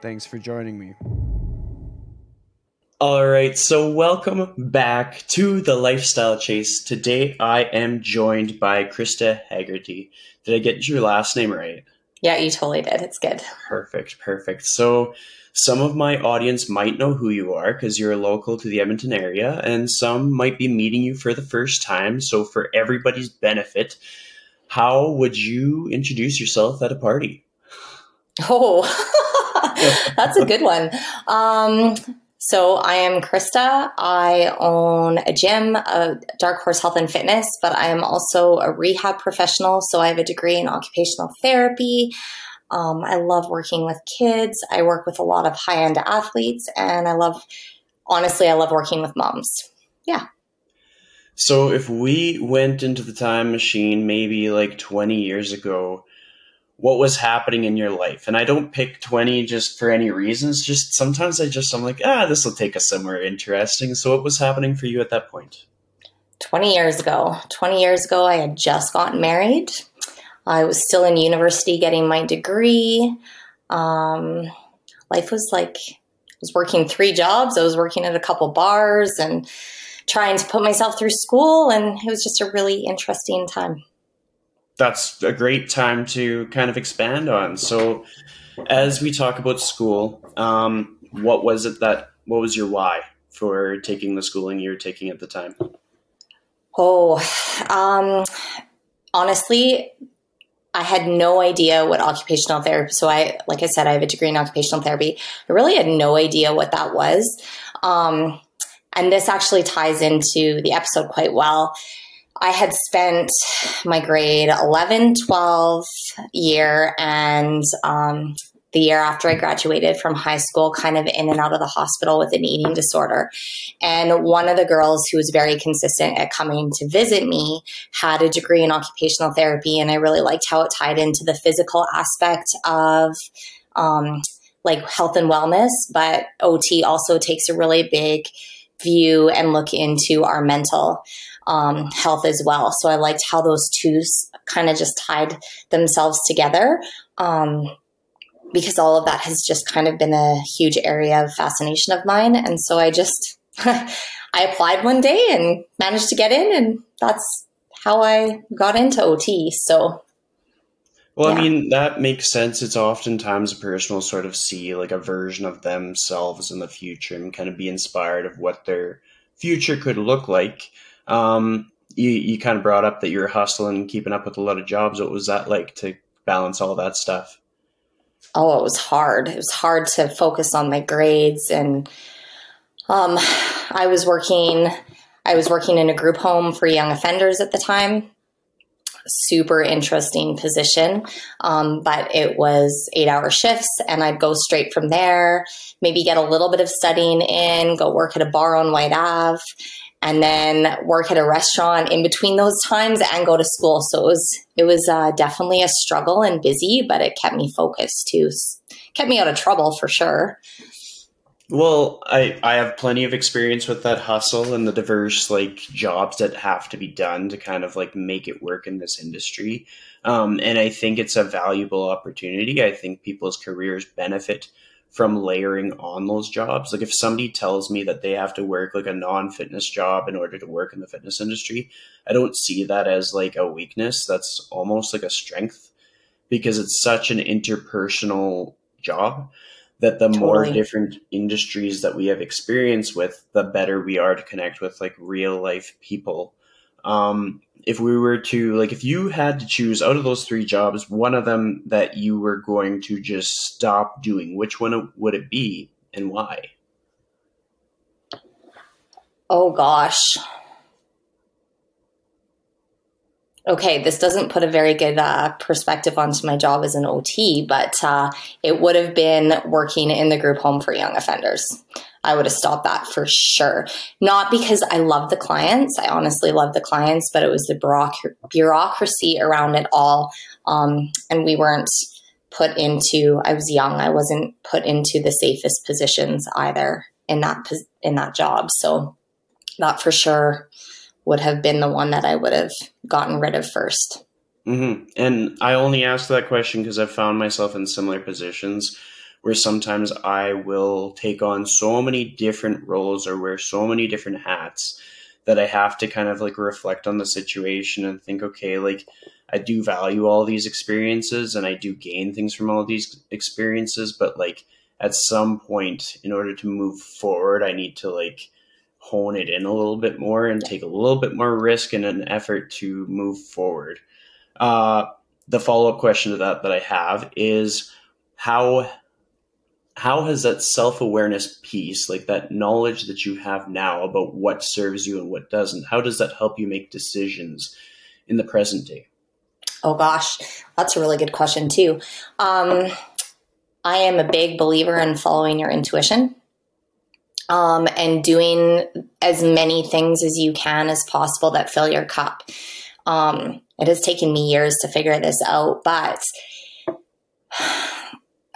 Thanks for joining me. All right, so welcome back to the Lifestyle Chase. Today I am joined by Krista Haggerty. Did I get your last name right? Yeah, you totally did. It's good. Perfect, perfect. So some of my audience might know who you are because you're a local to the Edmonton area, and some might be meeting you for the first time. So, for everybody's benefit, how would you introduce yourself at a party? Oh, that's a good one. Um, so I am Krista. I own a gym, a Dark Horse Health and Fitness, but I am also a rehab professional. So I have a degree in occupational therapy. Um, I love working with kids. I work with a lot of high end athletes, and I love, honestly, I love working with moms. Yeah. So if we went into the time machine maybe like 20 years ago, what was happening in your life? And I don't pick 20 just for any reasons. Just sometimes I just, I'm like, ah, this will take us somewhere interesting. So what was happening for you at that point? 20 years ago. 20 years ago, I had just gotten married. I was still in university getting my degree. Um, life was like, I was working three jobs. I was working at a couple bars and trying to put myself through school. And it was just a really interesting time. That's a great time to kind of expand on. So, as we talk about school, um, what was it that, what was your why for taking the schooling you were taking at the time? Oh, um, honestly, I had no idea what occupational therapy. So I, like I said, I have a degree in occupational therapy. I really had no idea what that was. Um, and this actually ties into the episode quite well. I had spent my grade 11, 12 year and um, the year after I graduated from high school, kind of in and out of the hospital with an eating disorder. And one of the girls who was very consistent at coming to visit me had a degree in occupational therapy. And I really liked how it tied into the physical aspect of, um, like health and wellness, but OT also takes a really big view and look into our mental um, health as well. So I liked how those two kind of just tied themselves together. Um, because all of that has just kind of been a huge area of fascination of mine. And so I just, I applied one day and managed to get in, and that's how I got into OT. So, well, yeah. I mean, that makes sense. It's oftentimes a person will sort of see like a version of themselves in the future and kind of be inspired of what their future could look like. Um, you, you kind of brought up that you're hustling, keeping up with a lot of jobs. What was that like to balance all that stuff? oh, it was hard. It was hard to focus on my grades, and um, I was working. I was working in a group home for young offenders at the time. Super interesting position, um, but it was eight hour shifts, and I'd go straight from there. Maybe get a little bit of studying in, go work at a bar on Whyte Ave, and then work at a restaurant in between those times and go to school. So it was it was uh, definitely a struggle and busy, but it kept me focused too. Kept me out of trouble for sure. Well, I I have plenty of experience with that hustle and the diverse like jobs that have to be done to kind of like make it work in this industry. Um, and I think it's a valuable opportunity. I think people's careers benefit from layering on those jobs. Like if somebody tells me that they have to work like a non-fitness job in order to work in the fitness industry, I don't see that as like a weakness. That's almost like a strength because it's such an interpersonal job that the totally. more different industries that we have experience with, the better we are to connect with like real life people. Um, if we were to like if you had to choose out of those three jobs one of them that you were going to just stop doing which one would it be and why oh gosh okay, this doesn't put a very good uh, perspective onto my job as an OT, but uh, it would have been working in the group home for young offenders. I would have stopped that for sure. Not because I love the clients, I honestly love the clients, but it was the bureaucracy around it all. Um, and we weren't put into, I was young, I wasn't put into the safest positions either in that, in that job. So that for sure would have been the one that I would have gotten rid of 1st mm-hmm. And I only asked that question because I've found myself in similar positions where sometimes I will take on so many different roles or wear so many different hats that I have to kind of like reflect on the situation and think, okay, like I do value all these experiences and I do gain things from all these experiences, but like at some point, in order to move forward, I need to like hone it in a little bit more and take a little bit more risk in an effort to move forward. Uh, the follow up question to that that I have is how how has that self awareness piece, like that knowledge that you have now about what serves you and what doesn't, how does that help you make decisions in the present day? Oh gosh, that's a really good question too. Um, I am a big believer in following your intuition um, and doing as many things as you can as possible that fill your cup. Um, it has taken me years to figure this out, but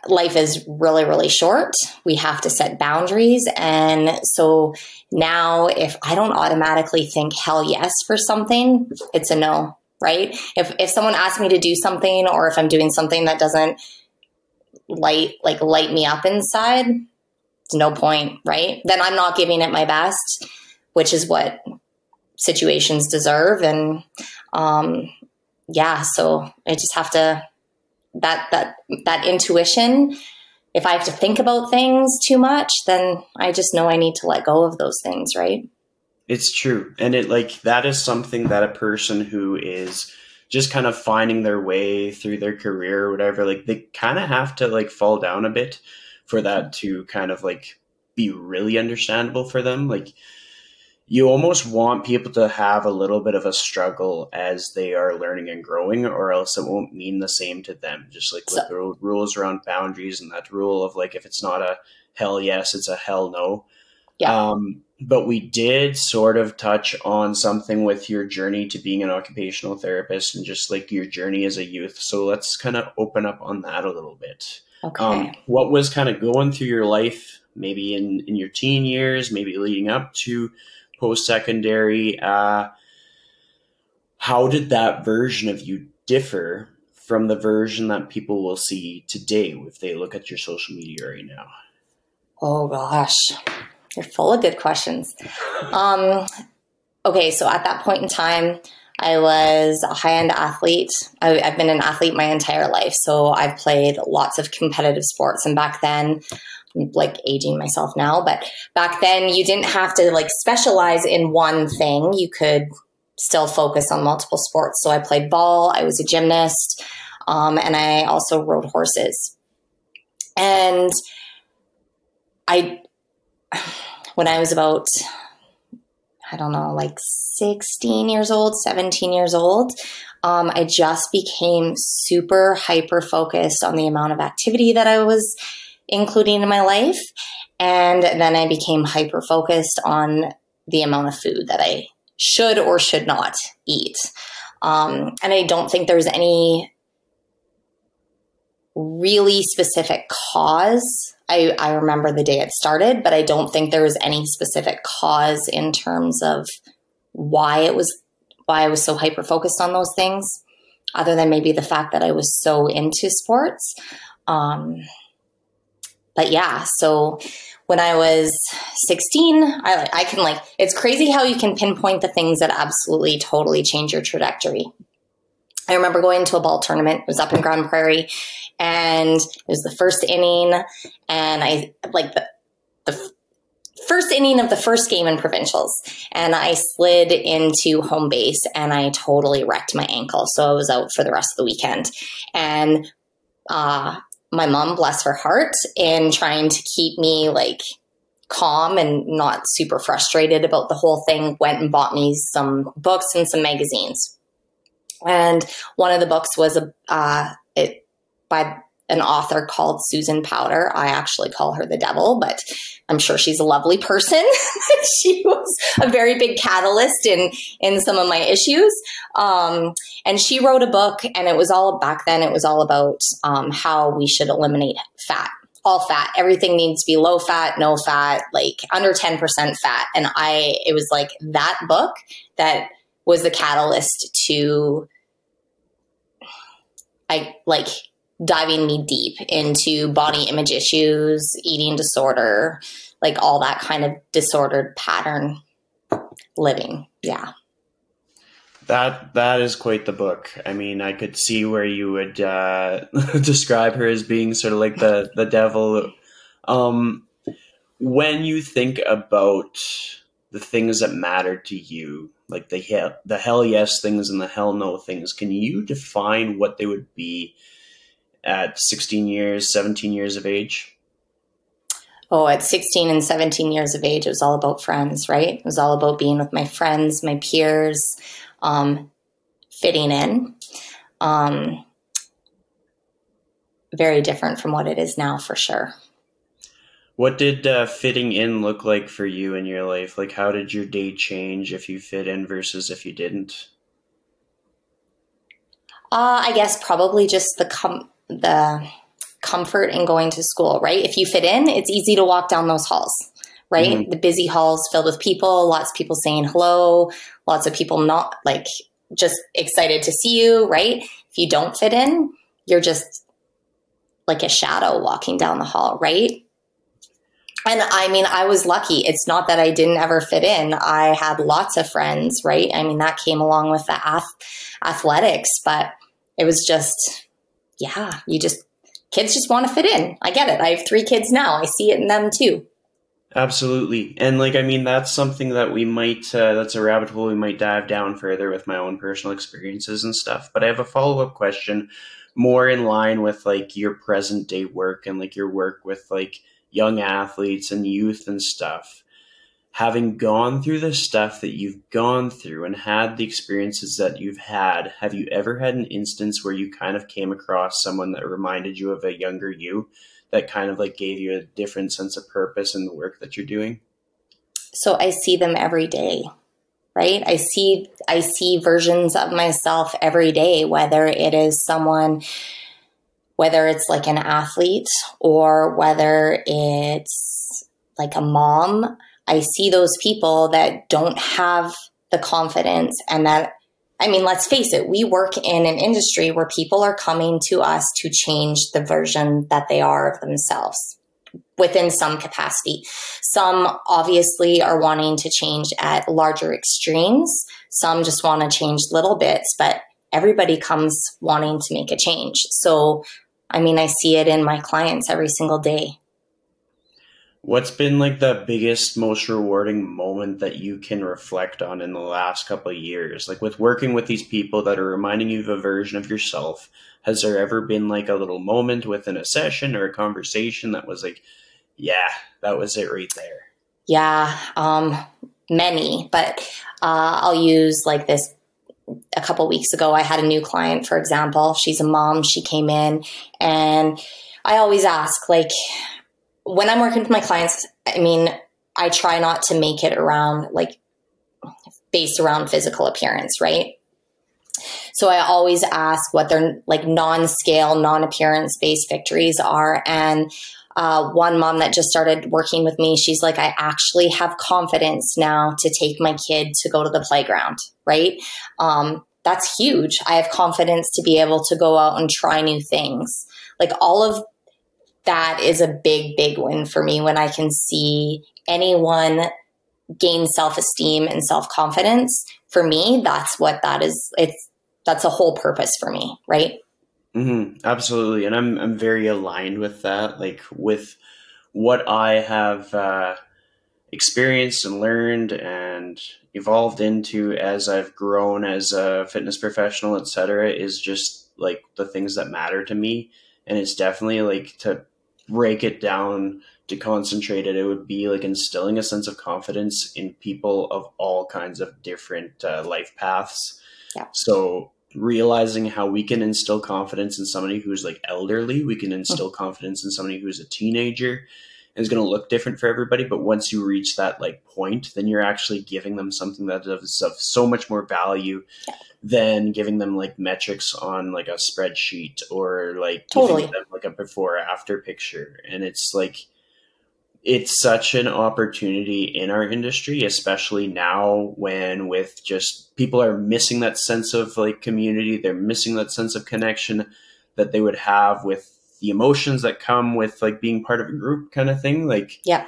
life is really, really short. We have to set boundaries. And so now, if I don't automatically think hell yes for something, it's a no, right? If, if someone asks me to do something or if I'm doing something that doesn't light, like light me up inside, it's no point, right? Then I'm not giving it my best, which is what situations deserve. And um, yeah, so I just have to that that that intuition. If I have to think about things too much, then I just know I need to let go of those things, right? It's true. And it like that is something that a person who is just kind of finding their way through their career or whatever, like they kind of have to like fall down a bit for that to kind of like be really understandable for them. Like you almost want people to have a little bit of a struggle as they are learning and growing, or else it won't mean the same to them. Just like with the rules around boundaries and that rule of like if it's not a hell yes, it's a hell no. Yeah. Um, but we did sort of touch on something with your journey to being an occupational therapist and just like your journey as a youth. So let's kind of open up on that a little bit. Okay. Um, what was kind of going through your life, maybe in, in your teen years, maybe leading up to post secondary? Uh, how did that version of you differ from the version that people will see today if they look at your social media right now? Oh gosh, you're full of good questions. Um, okay, so at that point in time, I was a high end athlete. I, have been an athlete my entire life. So I've played lots of competitive sports. And back then, like aging myself now, but back then you didn't have to like specialize in one thing. You could still focus on multiple sports. So I played ball, I was a gymnast, um, and I also rode horses. And I, when I was about I don't know, like 16 years old, 17 years old, um, I just became super hyper focused on the amount of activity that I was including in my life. And then I became hyper focused on the amount of food that I should or should not eat. Um, and I don't think there's any really specific cause I, I remember the day it started, but I don't think there was any specific cause in terms of why it was why I was so hyper focused on those things, other than maybe the fact that I was so into sports. Um, but yeah, so when I was 16, I, I can like, it's crazy how you can pinpoint the things that absolutely totally change your trajectory. I remember going to a ball tournament. It was up in Grande Prairie, and it was the first inning, and I like the the first inning of the first game in provincials, and I slid into home base, and I totally wrecked my ankle, so I was out for the rest of the weekend, and uh, my mom, bless her heart, in trying to keep me like calm and not super frustrated about the whole thing, went and bought me some books and some magazines. And one of the books was a uh, it by an author called Susan Powter. I actually call her the devil, but I'm sure she's a lovely person. she was a very big catalyst in in some of my issues. Um, and she wrote a book, and it was all back then. It was all about um, how we should eliminate fat all fat. Everything needs to be low fat, no fat, like under 10% fat. And I, it was like that book that was the catalyst to, I like diving me deep into body image issues, eating disorder, like all that kind of disordered pattern living. Yeah. That that is quite the book. I mean, I could see where you would uh, describe her as being sort of like the the devil. Um, when you think about the things that matter to you, like the hell, the hell yes things and the hell no things, can you define what they would be at 16 years, 17 years of age? Oh, at 16 and 17 years of age, it was all about friends, right? It was all about being with my friends, my peers, um, fitting in. Um, very different from what it is now, for sure. What did uh, fitting in look like for you in your life? Like, how did your day change if you fit in versus if you didn't? Uh, I guess probably just the com- the comfort in going to school, right? If you fit in, it's easy to walk down those halls, right? Mm-hmm. The busy halls filled with people, lots of people saying hello, lots of people not like just excited to see you, right? If you don't fit in, you're just like a shadow walking down the hall, right? And I mean, I was lucky. It's not that I didn't ever fit in. I had lots of friends, right? I mean, that came along with the ath- athletics, but it was just, yeah, you just, kids just want to fit in. I get it. I have three kids now. I see it in them too. Absolutely. And like, I mean, that's something that we might, uh, that's a rabbit hole we might dive down further with my own personal experiences and stuff. But I have a follow up question more in line with like your present day work and like your work with like young athletes and youth and stuff. Having gone through the stuff that you've gone through and had the experiences that you've had, have you ever had an instance where you kind of came across someone that reminded you of a younger you that kind of like gave you a different sense of purpose in the work that you're doing? So I see them every day, right? I see I see versions of myself every day, whether it is someone whether it's like an athlete or whether it's like a mom. I see those people that don't have the confidence and that I mean, let's face it, we work in an industry where people are coming to us to change the version that they are of themselves within some capacity. Some obviously are wanting to change at larger extremes. Some just want to change little bits, but everybody comes wanting to make a change. So, I mean, I see it in my clients every single day. What's been like the biggest, most rewarding moment that you can reflect on in the last couple of years? Like with working with these people that are reminding you of a version of yourself, has there ever been like a little moment within a session or a conversation that was like, yeah, that was it right there? Yeah, um, many, but uh, I'll use like this a couple weeks ago, I had a new client, for example. She's a mom. She came in, and I always ask, like, when I'm working with my clients, I mean, I try not to make it around like based around physical appearance, right? So I always ask what their like non-scale, non-appearance based victories are. And uh, one mom that just started working with me, she's like, I actually have confidence now to take my kid to go to the playground, right? Um, that's huge. I have confidence to be able to go out and try new things. Like all of that is a big, big win for me when I can see anyone gain self esteem and self confidence. For me, that's what that is. It's that's a whole purpose for me, right? Mm-hmm, absolutely, and I'm I'm very aligned with that. Like with what I have uh, experienced and learned and evolved into as I've grown as a fitness professional, etc., is just like the things that matter to me, and it's definitely like to break it down to concentrate it, it would be like instilling a sense of confidence in people of all kinds of different uh, life paths. Yeah. So realizing how we can instill confidence in somebody who's like elderly, we can instill confidence in somebody who's a teenager. Is going to look different for everybody, but once you reach that like point, then you're actually giving them something that is of so much more value Yeah. than giving them like metrics on like a spreadsheet or like Totally. giving them like a before after picture. And it's like it's such an opportunity in our industry, especially now when with just people are missing that sense of like community, they're missing that sense of connection that they would have with the emotions that come with like being part of a group kind of thing. Like Yeah.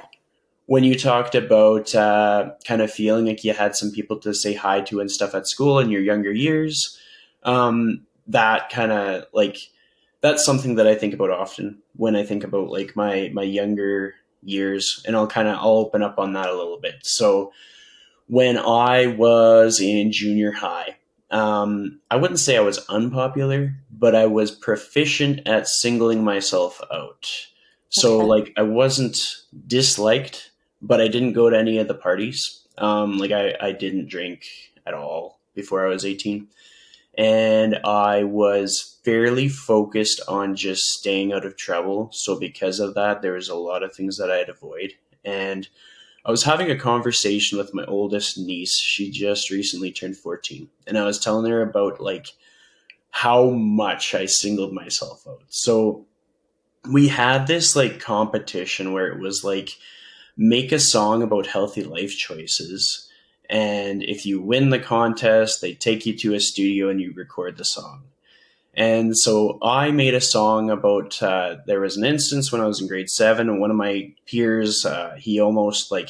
when you talked about uh, kind of feeling like you had some people to say hi to and stuff at school in your younger years, um, that kind of like that's something that I think about often when I think about like my my younger years, and I'll kind of I'll open up on that a little bit. So when I was in junior high, um, I wouldn't say I was unpopular, but I was proficient at singling myself out. So Okay. like I wasn't disliked, but I didn't go to any of the parties. Um, like I, I didn't drink at all before I was 18. And I was fairly focused on just staying out of trouble. So because of that, there was a lot of things that I'd avoid. And I was having a conversation with my oldest niece. She just recently turned 14. And I was telling her about like how much I singled myself out. So we had this like competition where it was like make a song about healthy life choices and if you win the contest they take you to a studio and you record the song and so i made a song about uh, there was an instance when i was in grade seven and one of my peers uh, he almost like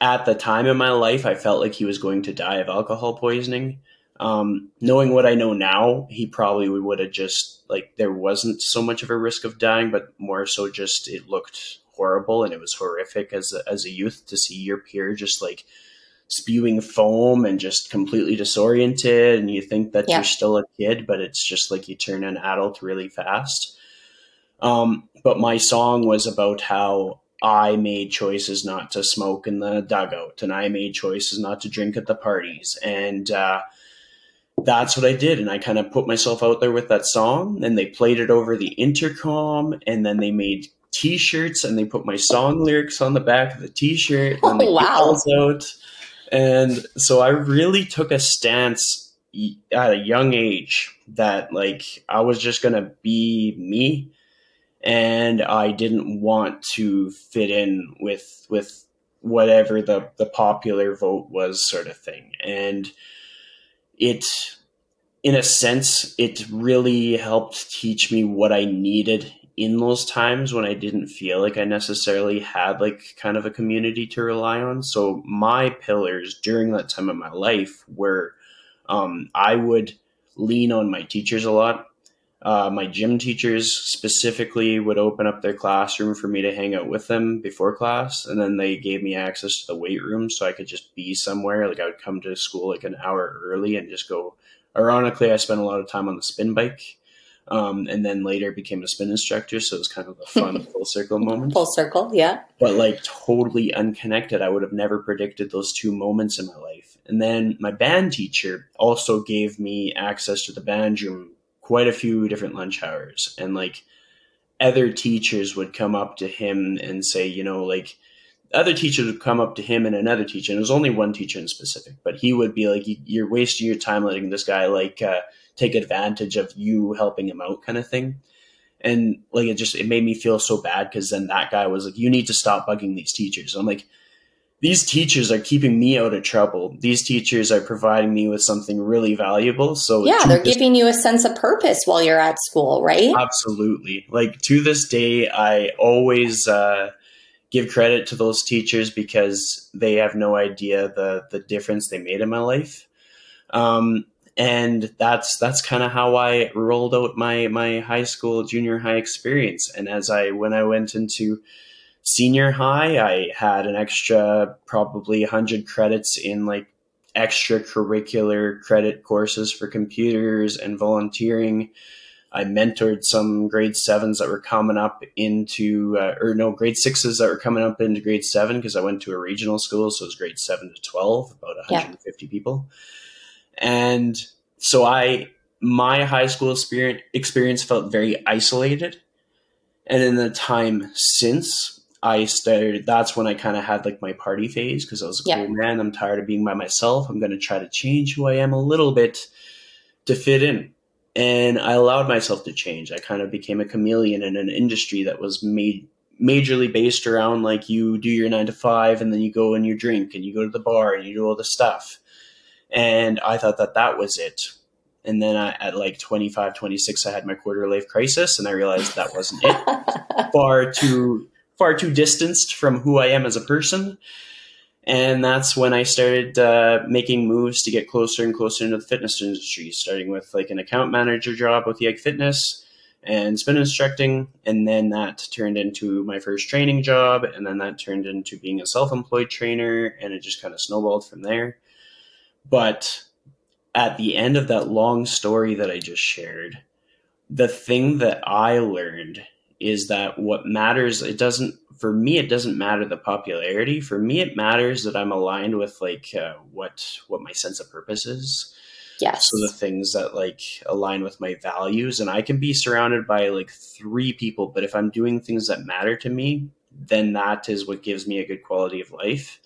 at the time in my life i felt like he was going to die of alcohol poisoning. Um, knowing what I know now, he probably would have just like there wasn't so much of a risk of dying, but more so just it looked horrible and it was horrific as a, as a youth to see your peer just like spewing foam and just completely disoriented, and you think that Yeah. you're still a kid, but it's just like you turn an adult really fast. Um, but my song was about how I made choices not to smoke in the dugout, and I made choices not to drink at the parties, and uh, that's what I did. And I kind of put myself out there with that song, and they played it over the intercom, and then they made T-shirts, and they put my song lyrics on the back of the T-shirt, and they Oh, put wow. out. And so I really took a stance at a young age that like I was just gonna be me, and I didn't want to fit in with with whatever the the popular vote was, sort of thing. And it, in a sense, it really helped teach me what I needed in those times when I didn't feel like I necessarily had like kind of a community to rely on. So my pillars during that time of my life were um, I would lean on my teachers a lot. Uh, my gym teachers specifically would open up their classroom for me to hang out with them before class, and then they gave me access to the weight room so I could just be somewhere. Like I would come to school like an hour early and just go. Ironically, I spent a lot of time on the spin bike, um, and then later became a spin instructor. So it was kind of a fun full circle moment Full circle. Yeah. but like totally unconnected. I would have never predicted those two moments in my life. And then my band teacher also gave me access to the band room quite a few different lunch hours. And like other teachers would come up to him and say, you know, like other teachers would come up to him and another teacher, and it was only one teacher in specific, but he would be like, "You- you're wasting your time letting this guy like uh, take advantage of you helping him out kind of thing and like it just it made me feel so bad because then that guy was like you need to stop bugging these teachers i'm like these teachers are keeping me out of trouble these teachers are providing me with something really valuable so Yeah. They're this- giving you a sense of purpose while you're at school, right? absolutely like to this day i always uh give credit to those teachers because they have no idea the the difference they made in my life um and that's that's kind of how I rolled out my my high school junior high experience and as I when I went into senior high I had an extra probably 100 credits in like extracurricular credit courses for computers and volunteering I mentored some grade sevens that were coming up into, uh, or no, grade sixes that were coming up into grade seven because I went to a regional school. So it was grade seven to 12, about Yeah. 150 people. And so I my high school experience experience felt very isolated. And in the time since I started, that's when I kind of had like my party phase because I was like, Yeah. oh man, I'm tired of being by myself. I'm going to try to change who I am a little bit to fit in. And I allowed myself to change. I kind of became a chameleon in an industry that was made majorly based around like you do your nine to five and then you go and you drink and you go to the bar and you do all the stuff. And I thought that that was it. And then I, at like 25, 26, I had my quarter life crisis and I realized that wasn't it far too far too distanced from who I am as a person. And that's when I started uh, making moves to get closer and closer into the fitness industry, starting with like an account manager job with Yeg Fitness and spin instructing. And then that turned into my first training job. And then that turned into being a self employed trainer. And it just kind of snowballed from there. But at the end of that long story that I just shared, the thing that I learned is that what matters it doesn't for me it doesn't matter the popularity. For me it matters that i'm aligned with like uh, what what my sense of purpose is. Yes. so the things that like align with my values. And i can be surrounded by like three people but if i'm doing things that matter to me then that is what gives me a good quality of life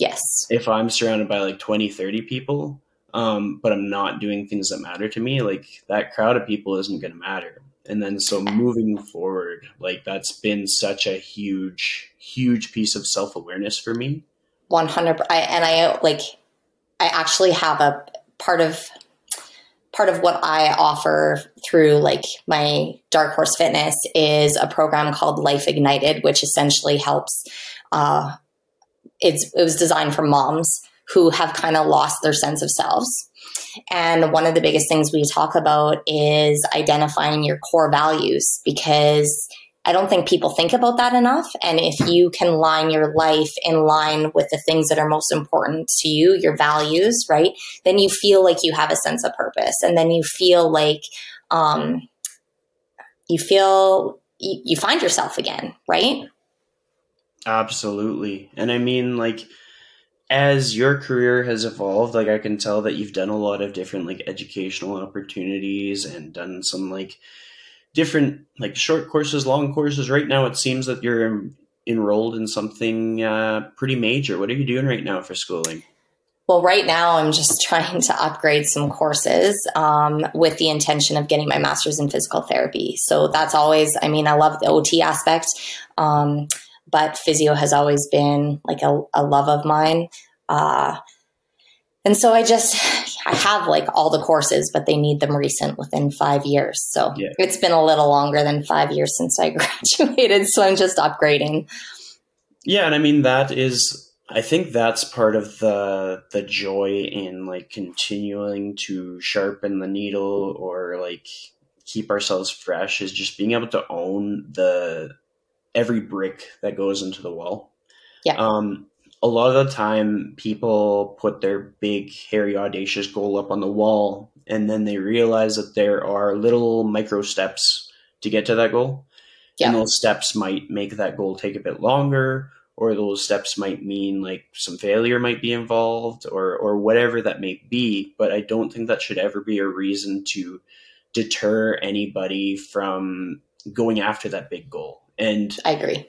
yes. if i'm surrounded by like 20 30 people um, but i'm not doing things that matter to me like that crowd of people isn't going to matter and then so moving forward like that's been such a huge huge piece of self-awareness for me 100 I, and i like i actually have a part of part of what i offer through like my dark horse fitness is a program called life ignited which essentially helps uh, it's it was designed for moms who have kind of lost their sense of selves and one of the biggest things we talk about is identifying your core values because I don't think people think about that enough. And if you can line your life in line with the things that are most important to you, your values, right? Then you feel like you have a sense of purpose. And then you feel like, um, you feel you, you find yourself again, right? Absolutely. And i mean like as your career has evolved like i can tell that you've done a lot of different like educational opportunities and done some like different like short courses long courses. Right now it seems that you're en- enrolled in something uh, pretty major. What are you doing right now for schooling? Well, right now I'm just trying to upgrade some courses um, with the intention of getting my master's in physical therapy. So that's always, I mean, I love the OT aspect, um, but physio has always been like a, a love of mine. Uh, and so I just, I have like all the courses, but they need them recent within five years. So Yeah. it's been a little longer than five years since I graduated. So I'm just upgrading. Yeah, and I mean that is I think that's part of the the joy in like continuing to sharpen the needle or like keep ourselves fresh is just being able to own the every brick that goes into the wall. Yeah. Um a lot of the time people put their big hairy audacious goal up on the wall and then they realize that there are little micro steps to get to that goal. Yeah. And those steps might make that goal take a bit longer, or those steps might mean like some failure might be involved, or or whatever that may be. But I don't think that should ever be a reason to deter anybody from going after that big goal. And I agree.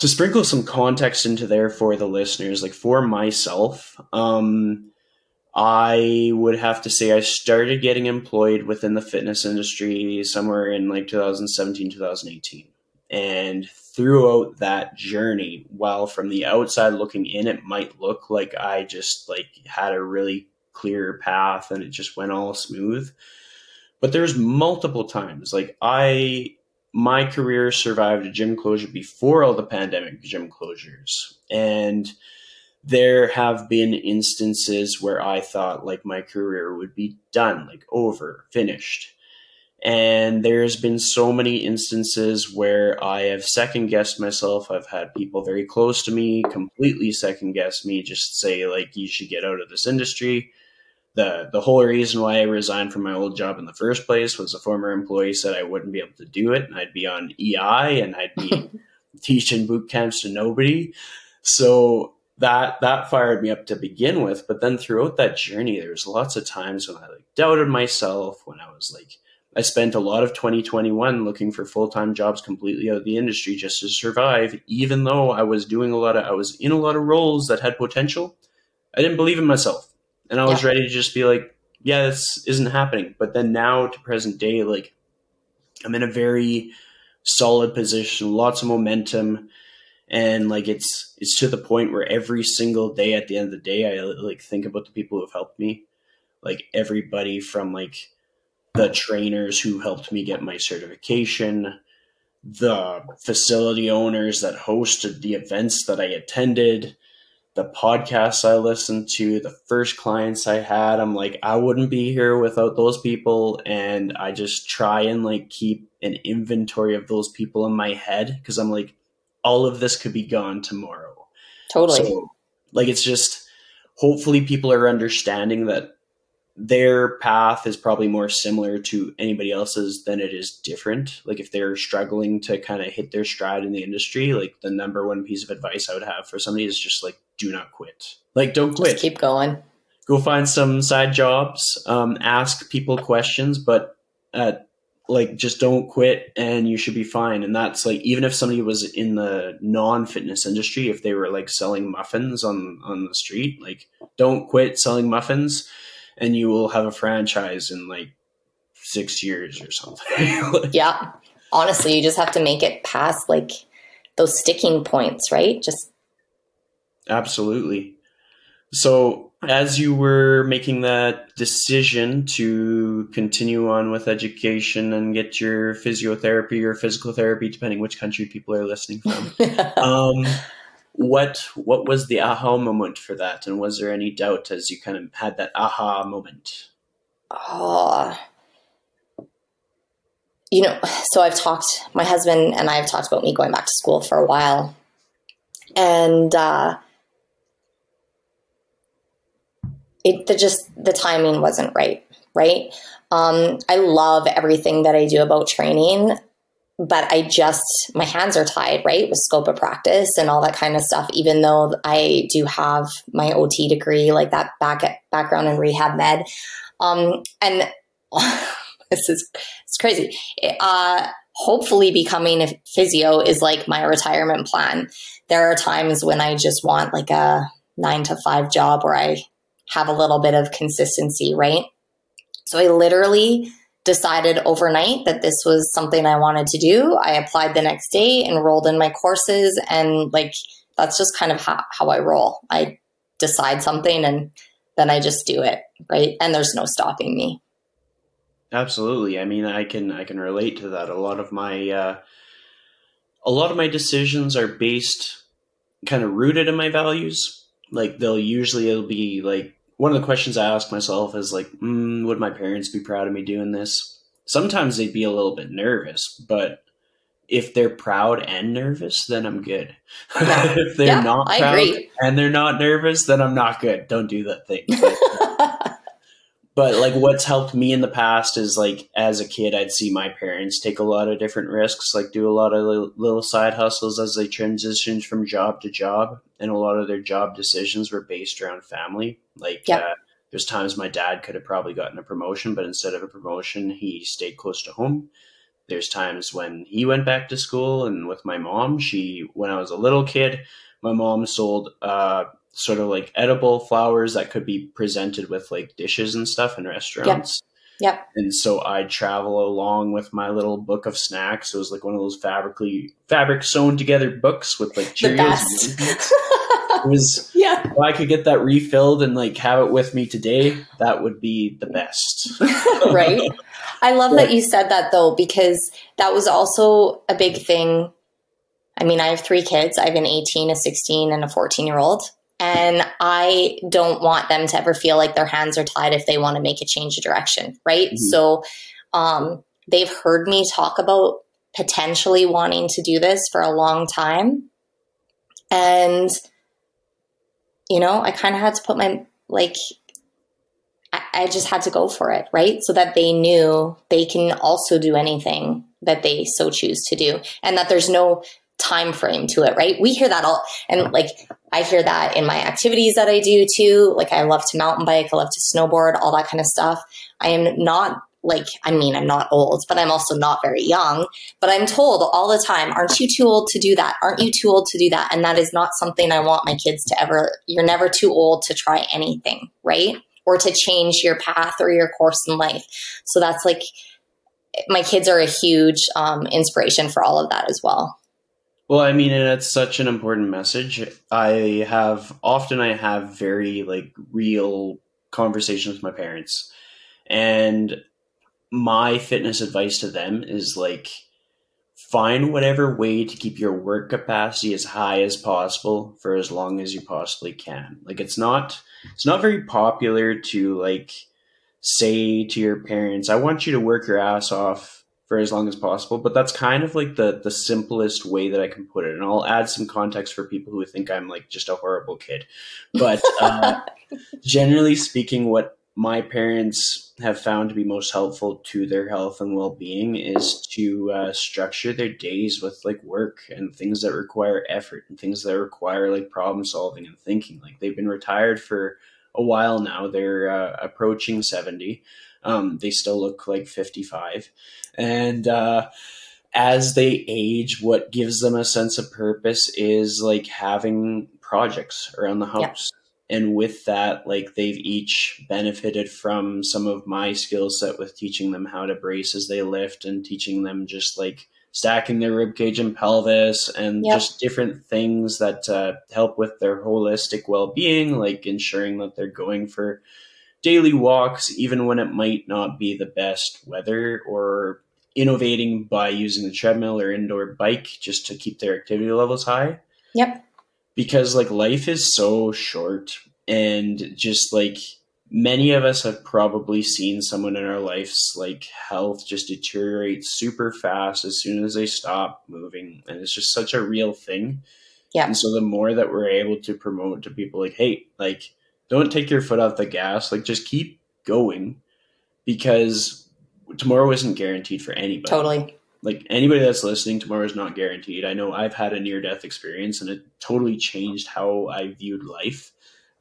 to sprinkle some context into there for the listeners, like for myself, um, I would have to say I started getting employed within the fitness industry somewhere in like 2017, 2018. And throughout that journey, while from the outside looking in, it might look like I just like had a really clear path and it just went all smooth. But there's multiple times like I my career survived a gym closure before all the pandemic gym closures. And there have been instances where I thought like my career would be done, like over, finished. And there's been so many instances where I have second guessed myself. I've had people very close to me completely second guess me, just say like you should get out of this industry the the whole reason why I resigned from my old job in the first place was a former employee said I wouldn't be able to do it and I'd be on EI and I'd be teaching boot camps to nobody. So that that fired me up to begin with. But then throughout that journey, there was lots of times when I like doubted myself, when I was like I spent a lot of 2021 looking for full-time jobs completely out of the industry just to survive, even though I was doing a lot of I was in a lot of roles that had potential. I didn't believe in myself. And I was Yeah. ready to just be like, yeah, this isn't happening. But then now to present day, like I'm in a very solid position, lots of momentum, and like it's it's to the point where every single day at the end of the day, I like think about the people who have helped me, like everybody from like the trainers who helped me get my certification, the facility owners that hosted the events that I attended, the podcasts I listened to, the first clients I had. I'm like, I wouldn't be here without those people. And I just try and like keep an inventory of those people in my head because I'm like, all of this could be gone tomorrow. Totally. So, like, it's just hopefully people are understanding that their path is probably more similar to anybody else's than it is different. Like, if they're struggling to kind of hit their stride in the industry, like, the number one piece of advice I would have for somebody is just like, do not quit. Like, don't quit Just keep going. go find some side jobs um, ask people questions but uh, like just don't quit and you should be fine and that's like even if somebody was in the non-fitness industry if they were like selling muffins on on the street like don't quit selling muffins and you will have a franchise in like six years or something Like, Yeah. Honestly, you just have to make it past like those sticking points, right? Just Absolutely. So, as you were making that decision to continue on with education and get your physiotherapy or physical therapy, depending which country people are listening from, um, what what was the aha moment for that, and was there any doubt as you kind of had that aha moment? oh. You know, so I've talked, my husband and I have talked about me going back to school for a while. And uh, it the just the timing wasn't right, right? Um, I love everything that I do about training, but I just my hands are tied, right, with scope of practice and all that kind of stuff. Even though I do have my OT degree, like that back background in rehab med, um, and this is it's crazy. Uh, hopefully, becoming a physio is like my retirement plan. There are times when I just want like a nine to five job where I have a little bit of consistency, right? So I literally decided overnight that this was something I wanted to do. I applied the next day, enrolled in my courses, and like that's just kind of how, how I roll. I decide something and then I just do it, right? And there's no stopping me. Absolutely. I mean, I can I can relate to that. A lot of my uh, a lot of my decisions are based kind of rooted in my values. Like they'll usually it'll be like one of the questions I ask myself is like, mm, would my parents be proud of me doing this? Sometimes they'd be a little bit nervous, but if they're proud and nervous, then I'm good. Yeah. if they're Yeah, not proud and they're not nervous, then I'm not good. Don't do that thing. but like what's helped me in the past is like as a kid i'd see my parents take a lot of different risks like do a lot of little, little side hustles as they transitioned from job to job and a lot of their job decisions were based around family like Yep. uh, there's times my dad could have probably gotten a promotion but instead of a promotion he stayed close to home there's times when he went back to school and with my mom she when i was a little kid my mom sold uh sort of like edible flowers that could be presented with like dishes and stuff in restaurants. Yep. And so I'd travel along with my little book of snacks. It was like one of those fabrically fabric sewn together books with like the Cheerios. best. It was yeah. if I could get that refilled and like have it with me today, that would be the best. right? I love that you said that though, because that was also a big thing. I mean, I have three kids. I have an 18, a 16, and a 14 year old. And I don't want them to ever feel like their hands are tied if they want to make a change of direction, right? Mhm. So um, they've heard me talk about potentially wanting to do this for a long time. And, you know, I kind of had to put my, like, I, I just had to go for it, right? So that they knew they can also do anything that they so choose to do, and that there's no time frame to it, right? We hear that all, and like I hear that in my activities that I do too. Like I love to mountain bike, I love to snowboard, all that kind of stuff. I am not like, I mean, I'm not old, but I'm also not very young. But I'm told all the time, aren't you too old to do that? Aren't you too old to do that? And that is not something I want my kids to ever, you're never too old to try anything, right? Or to change your path or your course in life. So that's like, my kids are a huge um, inspiration for all of that as well. Well, I mean, and it's such an important message. I have often I have very like real conversations with my parents, and my fitness advice to them is like find whatever way to keep your work capacity as high as possible for as long as you possibly can. Like it's not it's not very popular to like say to your parents, I want you to work your ass off for as long as possible. But that's kind of like the the simplest way that I can put it. And I'll add some context for people who think I'm like just a horrible kid. But uh, generally speaking, what my parents have found to be most helpful to their health and well-being is to uh, structure their days with like work and things that require effort and things that require like problem solving and thinking like they've been retired for a while now. They're uh, approaching 70. Um, they still look like 55. And uh, as they age, what gives them a sense of purpose is like having projects around the house. Yeah. And with that, like they've each benefited from some of my skill set with teaching them how to brace as they lift and teaching them just like stacking their rib cage and pelvis and yep. just different things that uh, help with their holistic well-being like ensuring that they're going for daily walks even when it might not be the best weather or innovating by using the treadmill or indoor bike just to keep their activity levels high. Yep. Because like life is so short and just like many of us have probably seen someone in our lives like health just deteriorate super fast as soon as they stop moving and it's just such a real thing. Yeah and so the more that we're able to promote to people like hey like don't take your foot off the gas like just keep going. Because tomorrow isn't guaranteed for anybody totally like anybody that's listening tomorrow is not guaranteed i know i've had a near death experience and it totally changed how i viewed life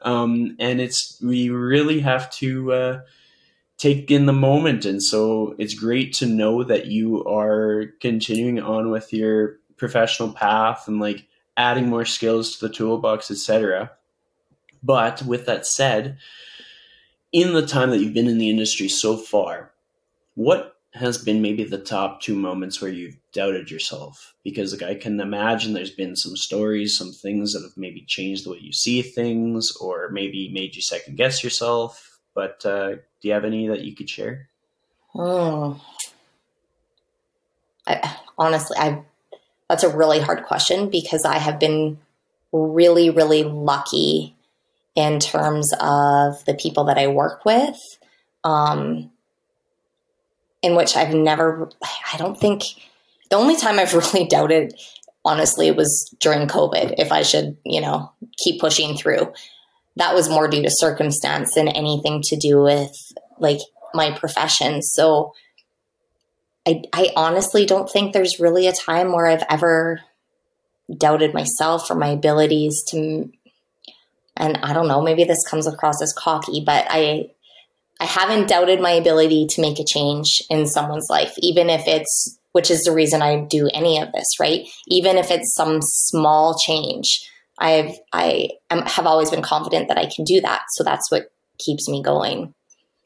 um, and it's we really have to uh, take in the moment. And so it's great to know that you are continuing on with your professional path and like adding more skills to the toolbox, etc. But with that said, in the time that you've been in the industry so far, what has been maybe the top two moments where you've doubted yourself? Because like I can imagine there's been some stories, some things that have maybe changed the way you see things, or maybe made you second guess yourself. But uh, do you have any that you could share? Oh, I, honestly, I that's a really hard question because I have been really, really lucky in terms of the people that I work with. Um, in which I've never, I don't think, the only time I've really doubted, honestly, was during COVID, if I should, you know, keep pushing through. That was more due to circumstance than anything to do with like my profession. So I, I honestly don't think there's really a time where I've ever doubted myself or my abilities to and I don't know, maybe this comes across as cocky, but I I haven't doubted my ability to make a change in someone's life, even if it's, which is the reason I do any of this, right? Even if it's some small change, I've, I am, have always been confident that I can do that. So that's what keeps me going.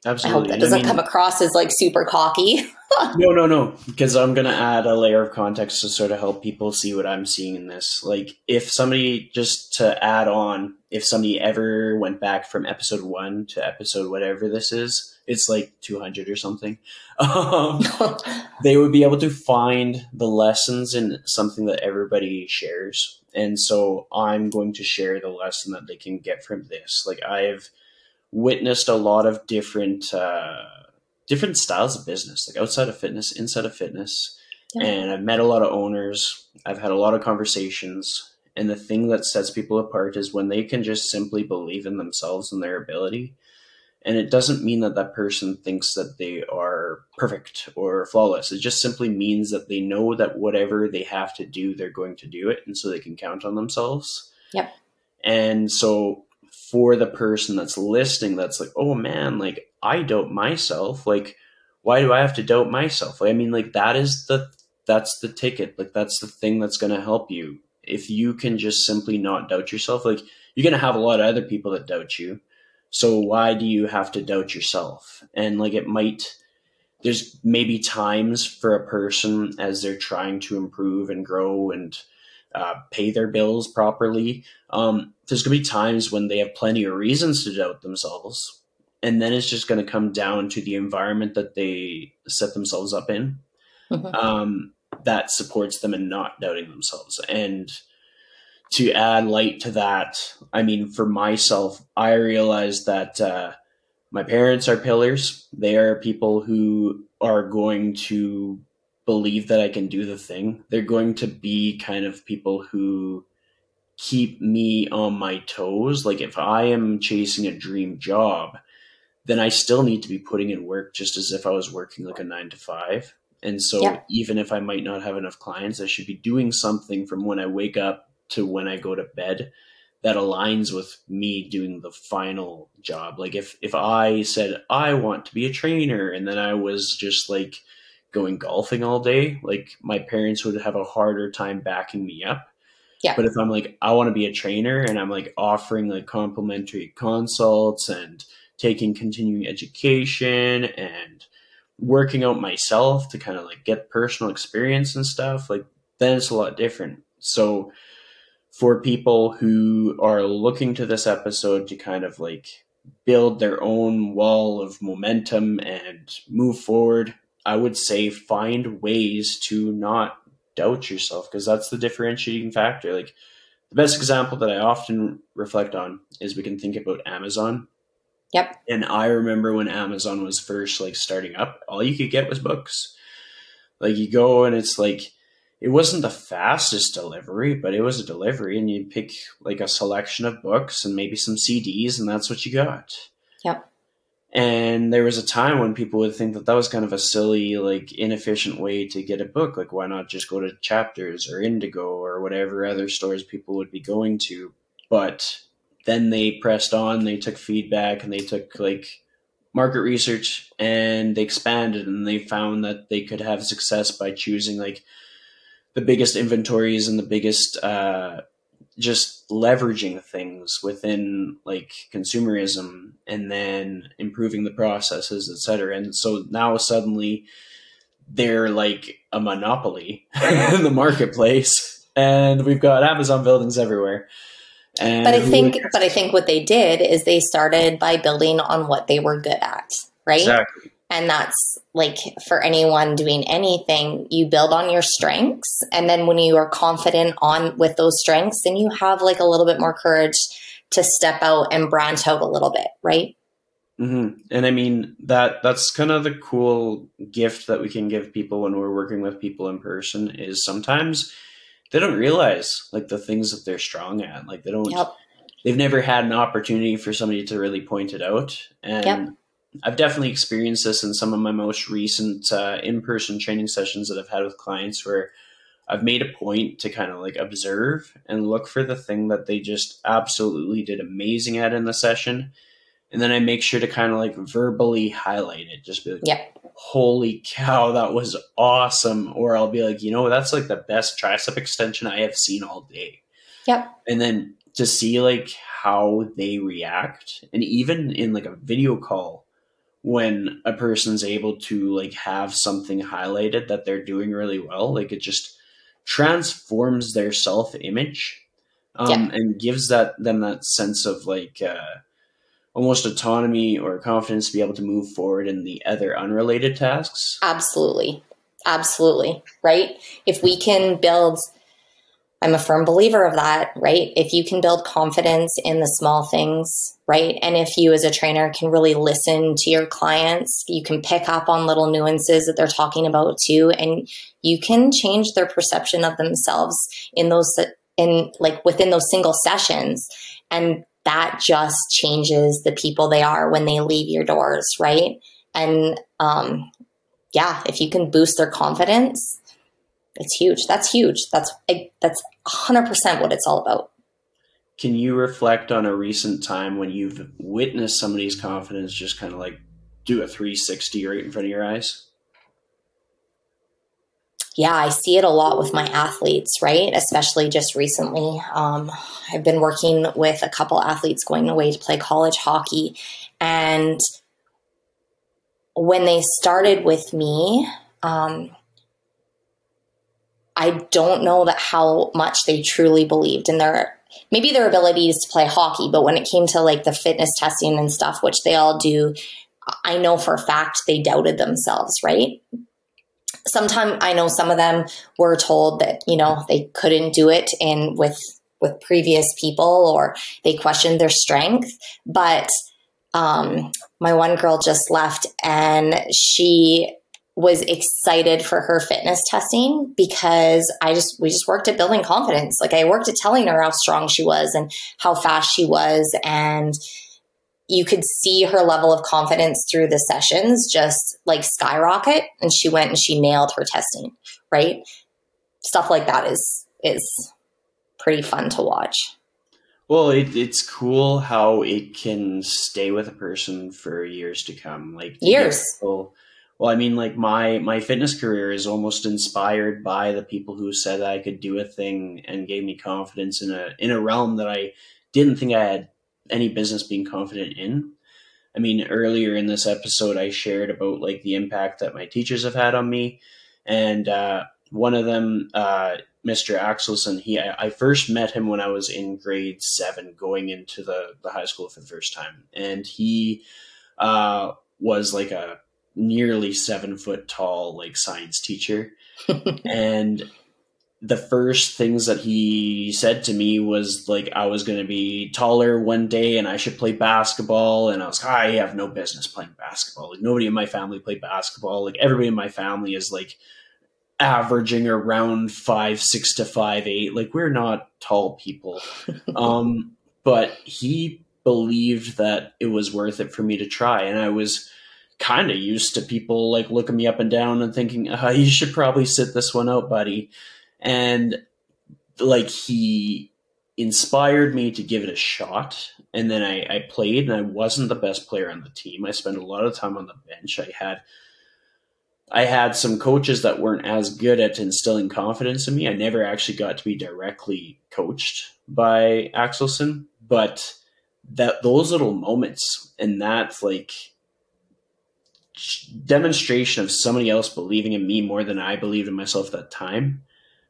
Absolutely. I hope that doesn't I mean, come across as like super cocky. no, no, no. Because I'm going to add a layer of context to sort of help people see what I'm seeing in this. Like, if somebody, just to add on, if somebody ever went back from episode one to episode whatever this is, it's like 200 or something, um, they would be able to find the lessons in something that everybody shares. And so I'm going to share the lesson that they can get from this. Like, I've witnessed a lot of different, uh, different styles of business, like outside of fitness, inside of fitness. Yeah. And I've met a lot of owners. I've had a lot of conversations. And the thing that sets people apart is when they can just simply believe in themselves and their ability And it doesn't mean that that person thinks that they are perfect or flawless. It just simply means that they know that whatever they have to do, they're going to do it. And so they can count on themselves. Yep. And so for the person that's listening, that's like, oh man, like I doubt myself. Like, why do I have to doubt myself? Like, I mean, like that is the that's the ticket. Like that's the thing that's to help you. If you can just simply not doubt yourself, like you're to have a lot of other people that doubt you. So why do you have to doubt yourself? And like it might there's maybe times for a person as they're trying to improve and grow and uh, pay their bills properly. Um, there's going to be times when they have plenty of reasons to doubt themselves. And then it's just going to come down to the environment that they set themselves up in mm-hmm. um, that supports them in not doubting themselves. And to add light to that, I mean, for myself, I realized that uh, my parents are pillars. They are people who are going to believe that I can do the thing. They're going to be kind of people who keep me on my toes. Like if I am chasing a dream job, then I still need to be putting in work just as if I was working like a nine to five. And so yeah. even if I might not have enough clients, I should be doing something from when I wake up to when I go to bed that aligns with me doing the final job. Like if if I said I want to be a trainer and then I was just like going golfing all day, like my parents would have a harder time backing me up. Yeah. But if I'm like I want to be a trainer and I'm like offering like complimentary consults and taking continuing education and working out myself to kind of like get personal experience and stuff, like then it's a lot different. So for people who are looking to this episode to kind of like build their own wall of momentum and move forward, I would say find ways to not doubt yourself because that's the differentiating factor. Like the best example that I often reflect on is we can think about Amazon. Yep. And I remember when Amazon was first like starting up, all you could get was books. Like you go and it's like it wasn't the fastest delivery, but it was a delivery, and you'd pick like a selection of books and maybe some CDs, and that's what you got. Yep. And there was a time when people would think that that was kind of a silly, like inefficient way to get a book. Like, why not just go to Chapters or Indigo or whatever other stores people would be going to? But then they pressed on, they took feedback, and they took like market research and they expanded and they found that they could have success by choosing like the biggest inventories and the biggest uh, just leveraging things within like consumerism and then improving the processes etc and so now suddenly they're like a monopoly in the marketplace. And we've got amazon buildings everywhere. And but i think but i think what they did is they started by building on what they were good at right? Exactly and that's like for anyone doing anything, you build on your strengths. And then when you are confident on with those strengths, then you have like a little bit more courage to step out and branch out a little bit, right? Mm-hmm. And I mean that that's kind of the cool gift that we can give people when we're working with people in person is sometimes they don't realize like the things that they're strong at. Like they don't yep. they've never had an opportunity for somebody to really point it out. And yep I've definitely experienced this in some of my most recent uh, in-person training sessions that I've had with clients where I've made a point to kind of like observe and look for the thing that they just absolutely did amazing at in the session. And then I make sure to kind of like verbally highlight it. Just be like, yeah. holy cow, that was awesome. Or I'll be like, you know, that's like the best tricep extension I have seen all day. Yep. And then to see like how they react. And even in like a video call, when a person's able to like have something highlighted that they're doing really well like it just transforms their self image um, yeah. and gives that them that sense of like uh, almost autonomy or confidence to be able to move forward in the other unrelated tasks. Absolutely. Absolutely. Right? If we can build I'm a firm believer of that, right? If you can build confidence in the small things, right? And if you as a trainer can really listen to your clients, you can pick up on little nuances that they're talking about too, and you can change their perception of themselves in those, in like within those single sessions. And that just changes the people they are when they leave your doors, right? And um, yeah, if you can boost their confidence, it's huge. That's huge. That's that's 100% what it's all about. Can you reflect on a recent time when you've witnessed somebody's confidence just kind of like do a 360 right in front of your eyes? Yeah, I see it a lot with my athletes, right? Especially just recently. Um, I've been working with a couple athletes going away to play college hockey. And when they started with me, um, I don't know that how much they truly believed in their maybe their abilities to play hockey, but when it came to like the fitness testing and stuff, which they all do, I know for a fact they doubted themselves, right? Sometimes I know some of them were told that, you know, they couldn't do it in with with previous people or they questioned their strength. But um, my one girl just left and she was excited for her fitness testing because I just we just worked at building confidence. Like I worked at telling her how strong she was and how fast she was and you could see her level of confidence through the sessions just like skyrocket and she went and she nailed her testing, right? Stuff like that is is pretty fun to watch. Well, it, it's cool how it can stay with a person for years to come. Like years. Well, I mean, like my my fitness career is almost inspired by the people who said I could do a thing and gave me confidence in a in a realm that I didn't think I had any business being confident in. I mean, earlier in this episode, I shared about like the impact that my teachers have had on me, and uh, one of them, uh, Mr. Axelson, he I, I, first met him when I was in grade seven, going into the the high school for the first time, and he uh, was like a nearly seven foot tall like science teacher and the first things that he said to me was like I was going to be taller one day and I should play basketball. And I was like, I have no business playing basketball. Like nobody in my family played basketball. Like everybody in my family is like averaging around five six to five eight. Like we're not tall people. um, but he believed that it was worth it for me to try, and I was kind of used to people like looking me up and down and thinking, uh, you should probably sit this one out, buddy. And like he inspired me to give it a shot. And then I, I played and I wasn't the best player on the team. I spent a lot of time on the bench. I had I had some coaches that weren't as good at instilling confidence in me. I never actually got to be directly coached by Axelson, but that those little moments and that like demonstration of somebody else believing in me more than I believed in myself at that time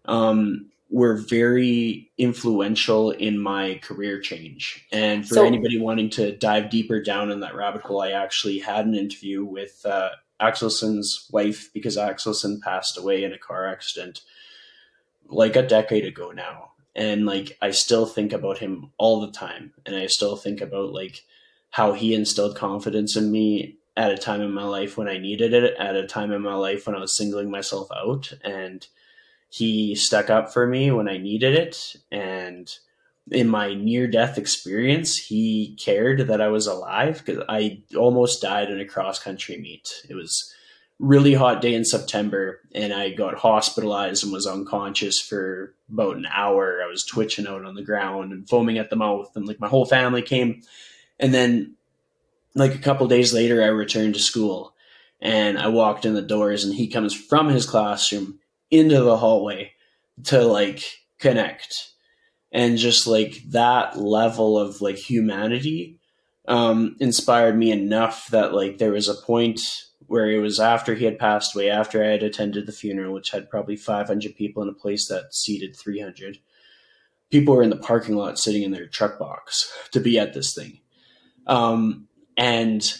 um, were very influential in my career change. And for so, anybody wanting to dive deeper down in that rabbit hole, I actually had an interview with uh, Axelson's wife because Axelson passed away in a car accident like a decade ago now. And like I still think about him all the time. And I still think about like how he instilled confidence in me at a time in my life when I needed it, at a time in my life when I was singling myself out. And he stuck up for me when I needed it. And in my near death experience, he cared that I was alive because I almost died in a cross country meet. It was really hot day in September and I got hospitalized and was unconscious for about an hour. I was twitching out on the ground and foaming at the mouth and like my whole family came and then like a couple days later, I returned to school and I walked in the doors and he comes from his classroom into the hallway to like connect. And just like that level of like humanity um, inspired me enough that like there was a point where it was after he had passed away, after I had attended the funeral, which had probably 500 people in a place that seated 300. People were in the parking lot sitting in their truck box to be at this thing. Um, and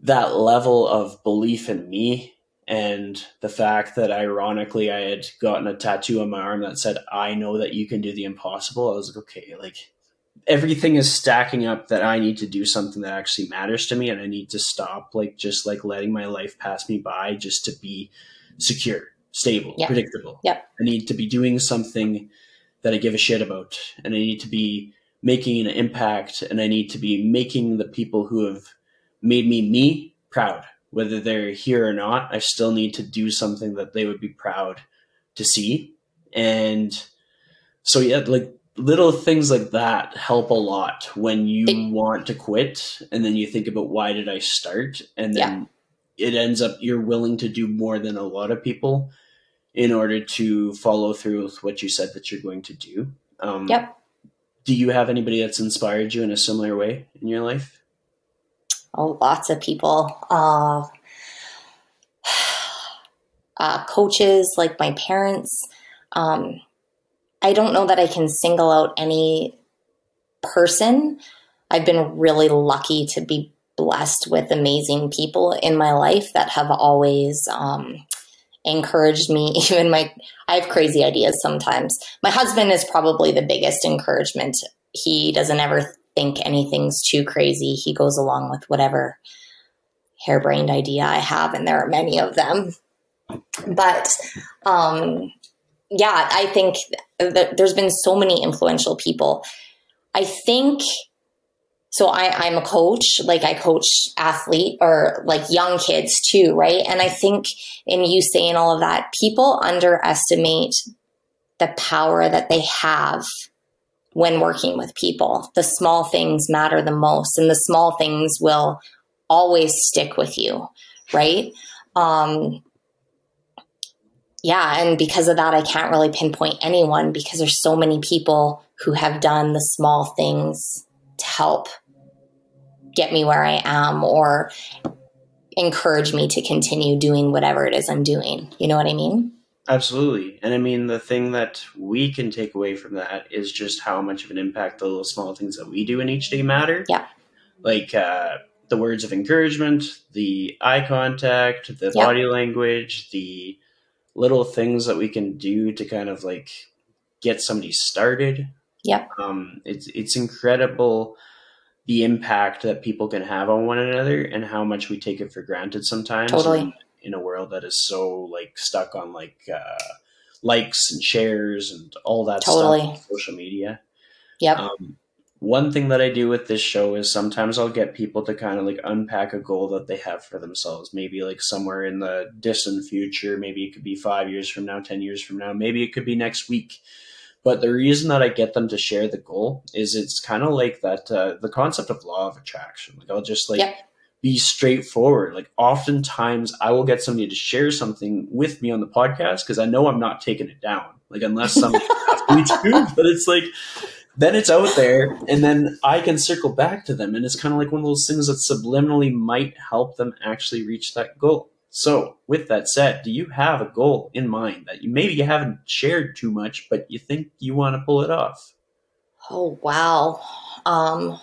that level of belief in me and the fact that ironically I had gotten a tattoo on my arm that said, I know that you can do the impossible. I was like, okay, like everything is stacking up that I need to do something that actually matters to me and I need to stop like just like letting my life pass me by just to be secure, stable, yep. predictable. Yep. I need to be doing something that I give a shit about and I need to be making an impact and I need to be making the people who have made me me proud. Whether they're here or not, I still need to do something that they would be proud to see. And so yeah, like little things like that help a lot when you it, want to quit and then you think about why did I start and then yeah. it ends up you're willing to do more than a lot of people in order to follow through with what you said that you're going to do. Um, yep. Do you have anybody that's inspired you in a similar way in your life? Oh, lots of people. Uh, uh, coaches like my parents. Um, I don't know that I can single out any person. I've been really lucky to be blessed with amazing people in my life that have always um, encouraged me. Even my, I have crazy ideas sometimes. My husband is probably the biggest encouragement. He doesn't ever think anything's too crazy. He goes along with whatever harebrained idea I have, and there are many of them. But um, yeah, I think that there's been so many influential people. I think so I, I'm a coach, like I coach athlete or like young kids too, right? And I think in you saying all of that, people underestimate the power that they have when working with people. The small things matter the most, and the small things will always stick with you, right? Um, yeah, and because of that, I can't really pinpoint anyone because there's so many people who have done the small things to help get me where I am or encourage me to continue doing whatever it is I'm doing. You know what I mean? Absolutely. And I mean, the thing that we can take away from that is just how much of an impact the little small things that we do in each day matter. Yeah. Like uh, the words of encouragement, the eye contact, the yeah. body language, the little things that we can do to kind of like get somebody started. Yeah. Um, it's it's incredible the impact that people can have on one another and how much we take it for granted sometimes. Totally. In, in a world that is so like stuck on like uh, likes and shares and all that totally. stuff on social media. Yep. Um, one thing that I do with this show is sometimes I'll get people to kind of like unpack a goal that they have for themselves. Maybe like somewhere in the distant future. Maybe it could be five years from now, 10 years from now. Maybe it could be next week. But the reason that I get them to share the goal is it's kind of like that uh, the concept of law of attraction. Like I'll just like yep. be straightforward. Like oftentimes I will get somebody to share something with me on the podcast because I know I'm not taking it down. Like unless somebody asks me to, but it's like then it's out there and then i can circle back to them and it's kind of like one of those things that subliminally might help them actually reach that goal so with that said do you have a goal in mind that you maybe you haven't shared too much but you think you want to pull it off? Oh wow. Um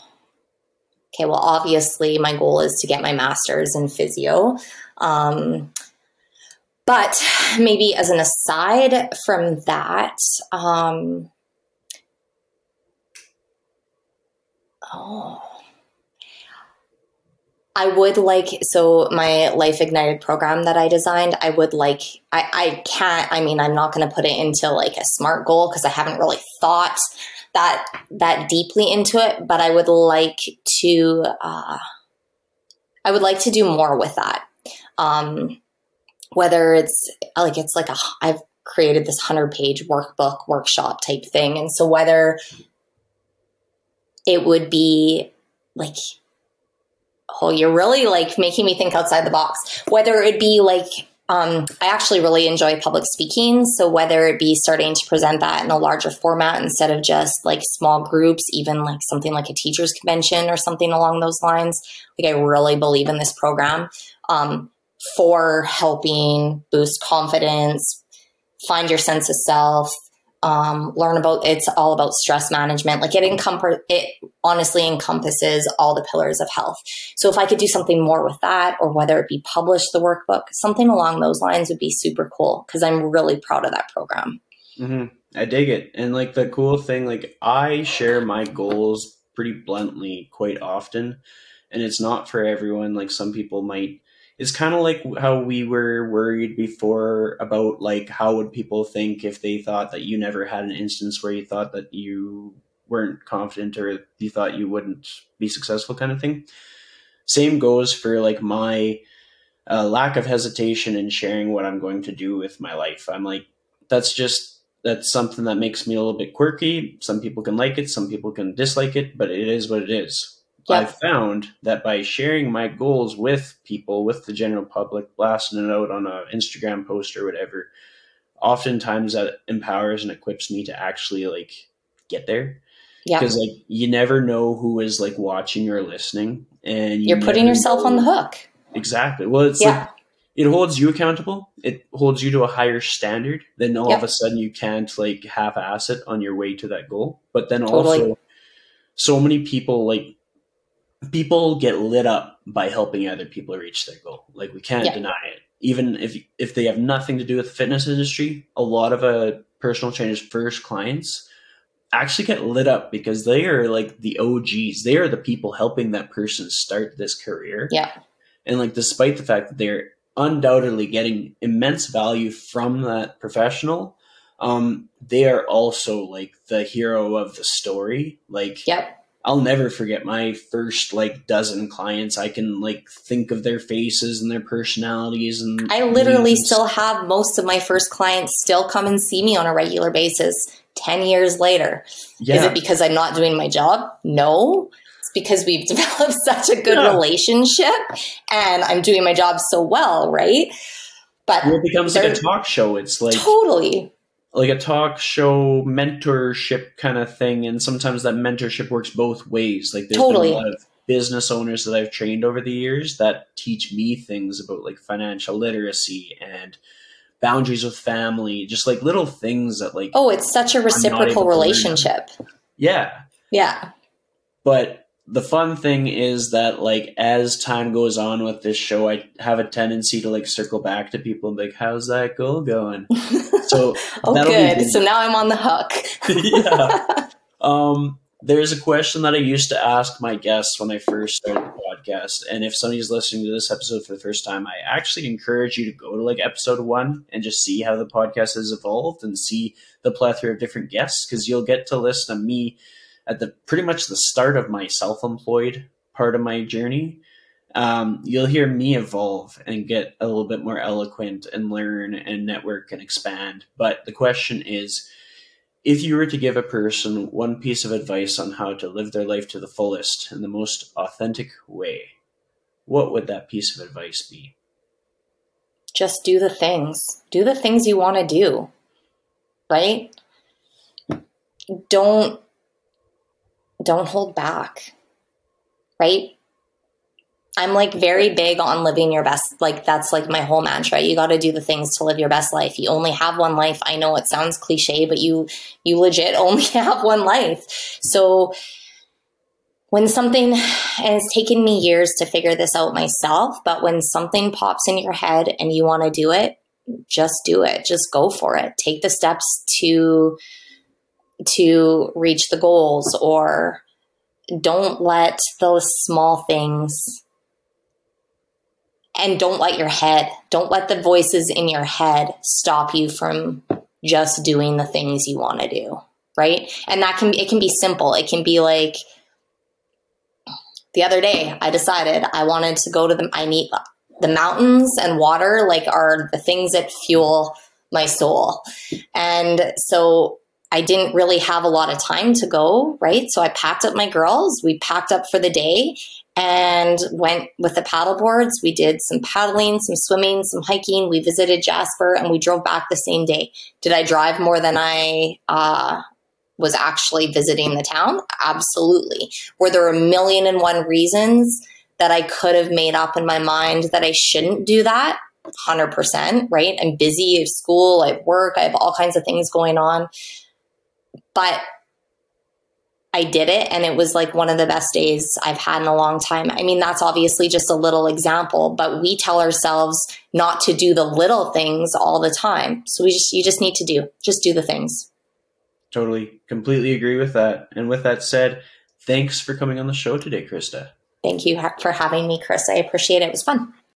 okay well obviously my goal is to get my master's in physio. Um but maybe as an aside from that um Oh. I would like so my Life Ignited program that I designed, I would like I, I can't I mean I'm not gonna put it into like a smart goal because I haven't really thought that that deeply into it, but I would like to uh, I would like to do more with that. Um, whether it's like it's like a I've created this 100 page workbook workshop type thing and so whether it would be like oh you're really like making me think outside the box. Whether it be like um, i actually really enjoy public speaking so whether it be starting to present that in a larger format instead of just like small groups even like something like a teachers convention or something along those lines like i really believe in this program um, for helping boost confidence find your sense of self um, learn about it's all about stress management. Like it encom- it honestly encompasses all the pillars of health. So if i could do something more with that or whether it be publish the workbook something along those lines would be super cool because i'm really proud of that program. Mm-hmm. i dig it. And like the cool thing like i share my goals pretty bluntly quite often. And it's not for everyone. Like some people might is kind of like how we were worried before about like how would people think if they thought that you never had an instance where you thought that you weren't confident or you thought you wouldn't be successful kind of thing. Same goes for like my uh, lack of hesitation in sharing what I'm going to do with my life. I'm like, that's just that's something that makes me a little bit quirky. Some people can like it, some people can dislike it, but it is what it is. Yep. I've found that by sharing my goals with people, with the general public, blasting it out on an Instagram post or whatever, oftentimes that empowers and equips me to actually like get there. Yeah. Because like you never know who is like watching or listening, and you are putting yourself know. on the hook. Exactly. Well, it's yeah. like it holds you accountable. It holds you to a higher standard. Then all yep. of a sudden you can't like half ass it on your way to that goal. But then totally. also, so many people like people get lit up by helping other people reach their goal. Like we can't yep. deny it. Even if if they have nothing to do with the fitness industry, a lot of a personal trainer's first clients actually get lit up because they are like the OGs. They are the people helping that person start this career. Yeah. And like despite the fact that they're undoubtedly getting immense value from that professional um they are also like the hero of the story like yep I'll never forget my first like dozen clients. I can like think of their faces and their personalities and I literally names. still have most of my first clients still come and see me on a regular basis 10 years later. Yeah. Is it because I'm not doing my job? No It's because we've developed such a good yeah. relationship and I'm doing my job so well, right? But well, it becomes like a talk show. It's like totally like a talk show mentorship kind of thing, and sometimes that mentorship works both ways. Like there's totally. been a lot of business owners that I've trained over the years that teach me things about like financial literacy and boundaries with family, just like little things that like Oh, it's such a reciprocal relationship. Yeah. Yeah. But the fun thing is that like as time goes on with this show i have a tendency to like circle back to people and be like how's that goal going? So oh good. so now i'm on the hook. Yeah. Um there's a question that i used to ask my guests when i first started the podcast and if somebody's listening to this episode for the first time i actually encourage you to go to like episode one and just see how the podcast has evolved and see the plethora of different guests because you'll get to listen to me at the pretty much the start of my self-employed part of my journey um, you'll hear me evolve and get a little bit more eloquent and learn and network and expand. But the question is if you were to give a person one piece of advice on how to live their life to the fullest in the most authentic way what would that piece of advice be? Just do the things. Do the things you want to do right? Don't don't hold back. Right? I'm like very big on living your best. Like that's like my whole mantra. You got to do the things to live your best life. You only have one life. I know it sounds cliche, but you you legit only have one life. So when something and it's taken me years to figure this out myself, but when something pops in your head and you want to do it, just do it. Just go for it. Take the steps to to reach the goals or don't let those small things and don't let your head, don't let the voices in your head stop you from just doing the things you want to do, right? And that can it can be simple. It can be like the other day I decided I wanted to go to the I need the mountains and water like are the things that fuel my soul. And so I didn't really have a lot of time to go, right? So I packed up my girls. We packed up for the day and went with the paddle boards. We did some paddling, some swimming, some hiking. We visited Jasper and we drove back the same day. Did I drive more than I uh, was actually visiting the town? Absolutely. Were there a million and one reasons that I could have made up in my mind that I shouldn't do that? 100%, right? I'm busy, at school, I have work, I have all kinds of things going on. But I did it and it was like one of the best days I've had in a long time. I mean, that's obviously just a little example, but we tell ourselves not to do the little things all the time. So we just you just need to do. Just do the things. Totally. Completely agree with that. And with that said, thanks for coming on the show today, Krista. Thank you for having me, Chris. I appreciate it. It was fun.